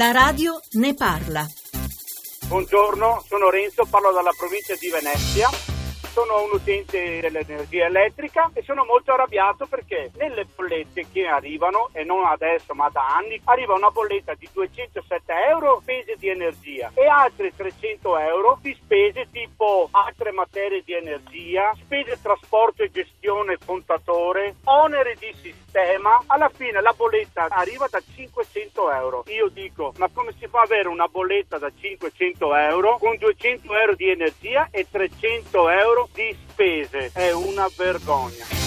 La radio ne parla. Buongiorno, sono Renzo, parlo dalla provincia di Venezia sono un utente dell'energia elettrica e sono molto arrabbiato perché nelle bollette che arrivano, e non adesso ma da anni, arriva una bolletta di 207 euro spese di energia e altre 300 euro di spese tipo altre materie di energia, spese trasporto e gestione contatore, oneri di sistema. Alla fine la bolletta arriva da 500 euro. Io dico, ma come si fa ad avere una bolletta da 500 euro con 200 euro di energia e 300 euro di spese. È una vergogna.